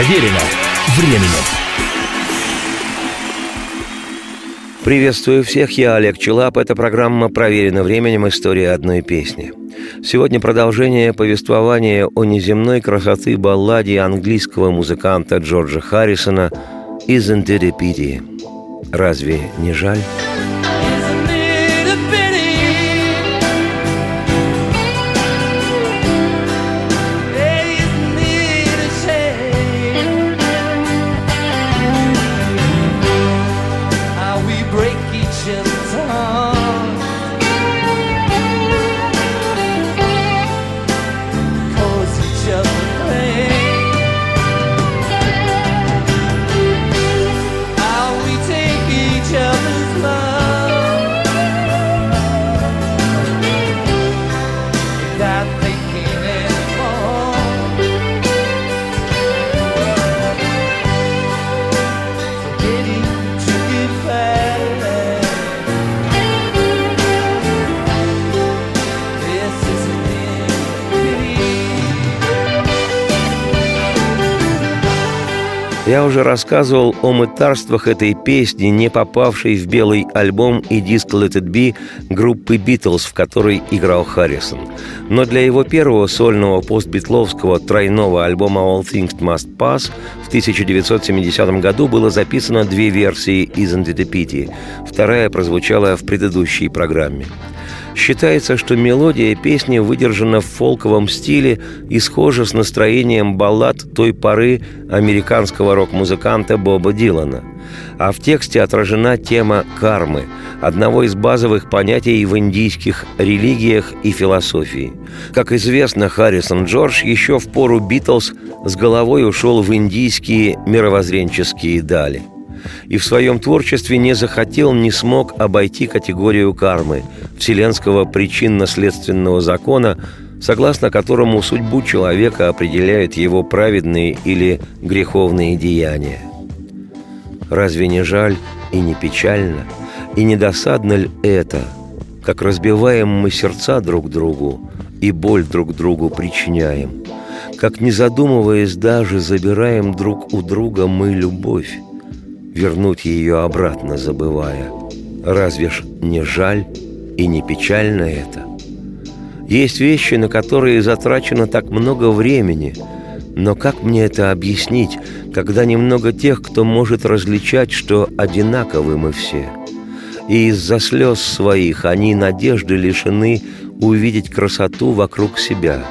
Проверено временем. Приветствую всех, я Олег Челап. Это программа «Проверено временем. История одной песни». Сегодня продолжение повествования о неземной красоты балладе английского музыканта Джорджа Харрисона «Isn't it a pity?» Разве не жаль? Я уже рассказывал о мытарствах этой песни, не попавшей в белый альбом и диск Let It Be группы Beatles, в которой играл Харрисон. Но для его первого сольного постбитловского тройного альбома All Things Must Pass в 1970 году было записано две версии Isn't a Pity. Вторая прозвучала в предыдущей программе. Считается, что мелодия песни выдержана в фолковом стиле и схожа с настроением баллад той поры американского рок-музыканта Боба Дилана. А в тексте отражена тема кармы, одного из базовых понятий в индийских религиях и философии. Как известно, Харрисон Джордж еще в пору Битлз с головой ушел в индийские мировоззренческие дали – и в своем творчестве не захотел, не смог обойти категорию кармы, вселенского причинно-следственного закона, согласно которому судьбу человека определяют его праведные или греховные деяния. Разве не жаль и не печально, и не досадно ли это, как разбиваем мы сердца друг другу и боль друг другу причиняем, как не задумываясь даже забираем друг у друга мы любовь, вернуть ее обратно забывая. Разве ж не жаль и не печально это? Есть вещи, на которые затрачено так много времени, но как мне это объяснить, когда немного тех, кто может различать, что одинаковы мы все? И из-за слез своих они надежды лишены увидеть красоту вокруг себя.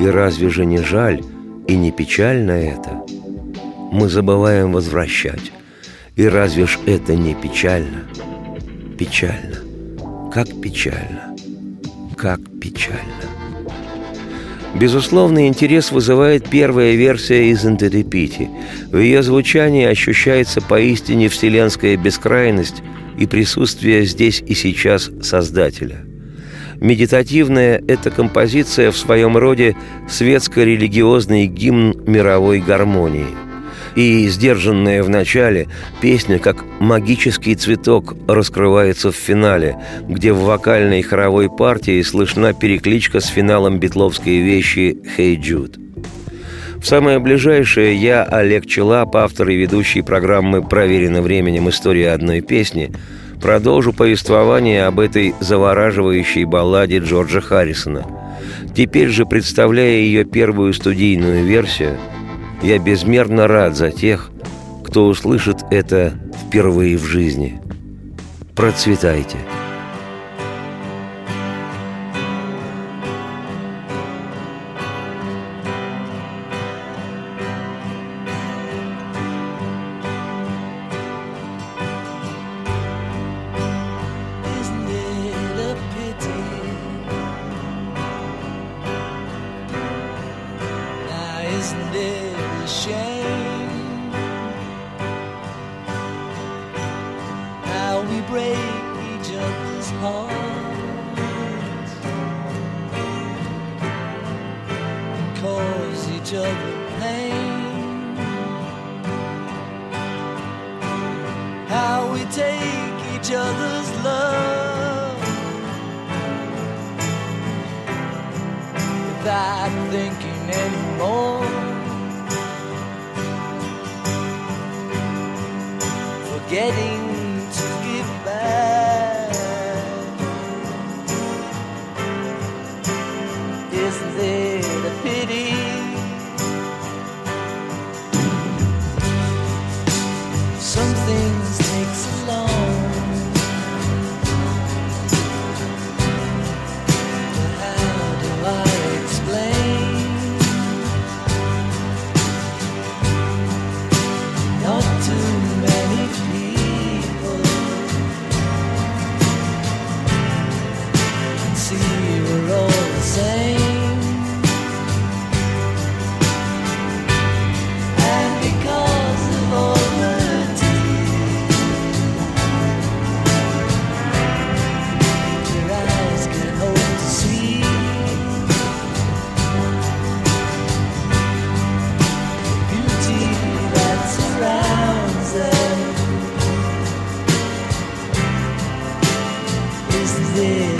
И разве же не жаль и не печально это? Мы забываем возвращать. И разве ж это не печально? Печально. Как печально. Как печально. Безусловный интерес вызывает первая версия из Интерепити. В ее звучании ощущается поистине вселенская бескрайность и присутствие здесь и сейчас Создателя. Медитативная – это композиция в своем роде светско-религиозный гимн мировой гармонии – и сдержанная в начале, песня, как магический цветок, раскрывается в финале, где в вокальной хоровой партии слышна перекличка с финалом битловской вещи «Hey Jude». В самое ближайшее я, Олег Челап, автор и ведущий программы «Проверено временем. История одной песни», продолжу повествование об этой завораживающей балладе Джорджа Харрисона. Теперь же, представляя ее первую студийную версию – я безмерно рад за тех, кто услышит это впервые в жизни. Процветайте! shame. How we break each other's hearts. And cause each other pain. How we take each other's love. Without thinking anymore. Forgetting to give back. this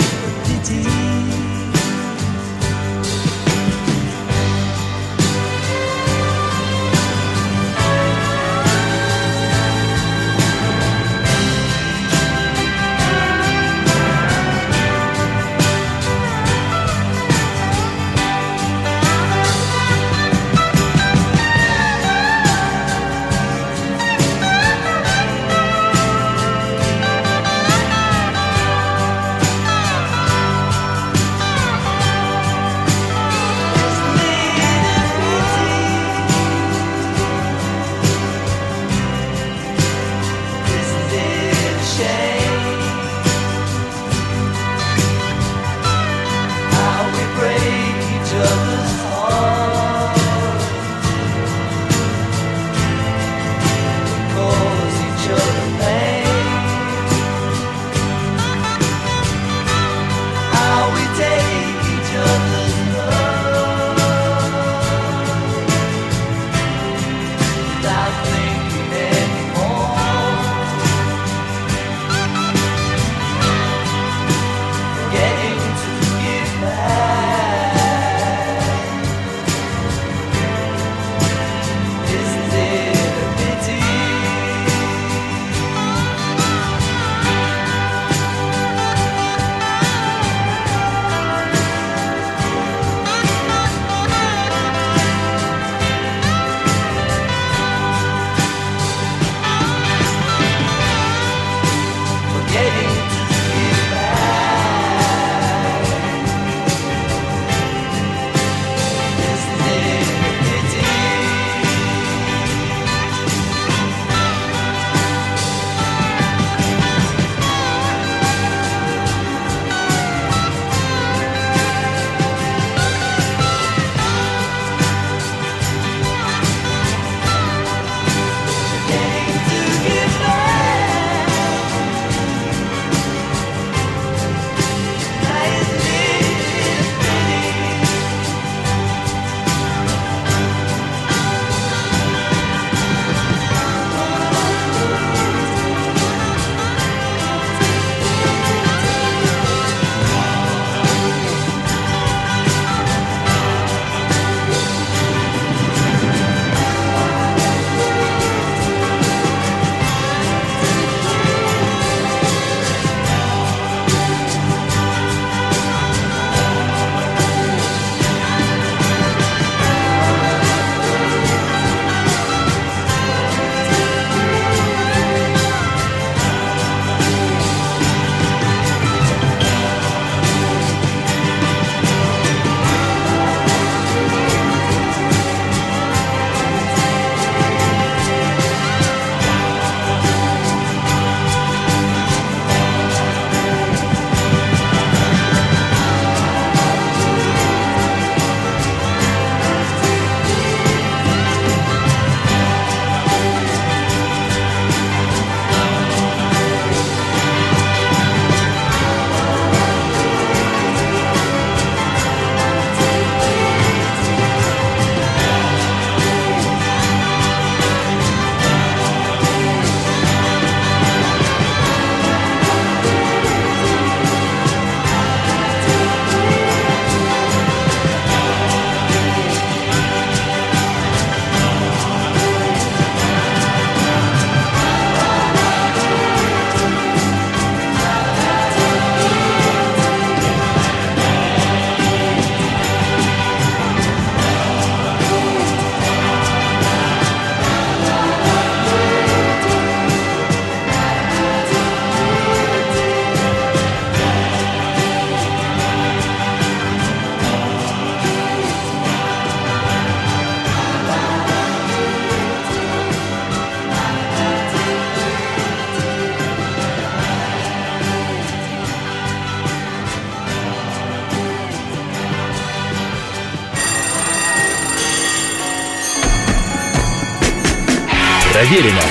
Проверено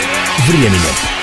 временем.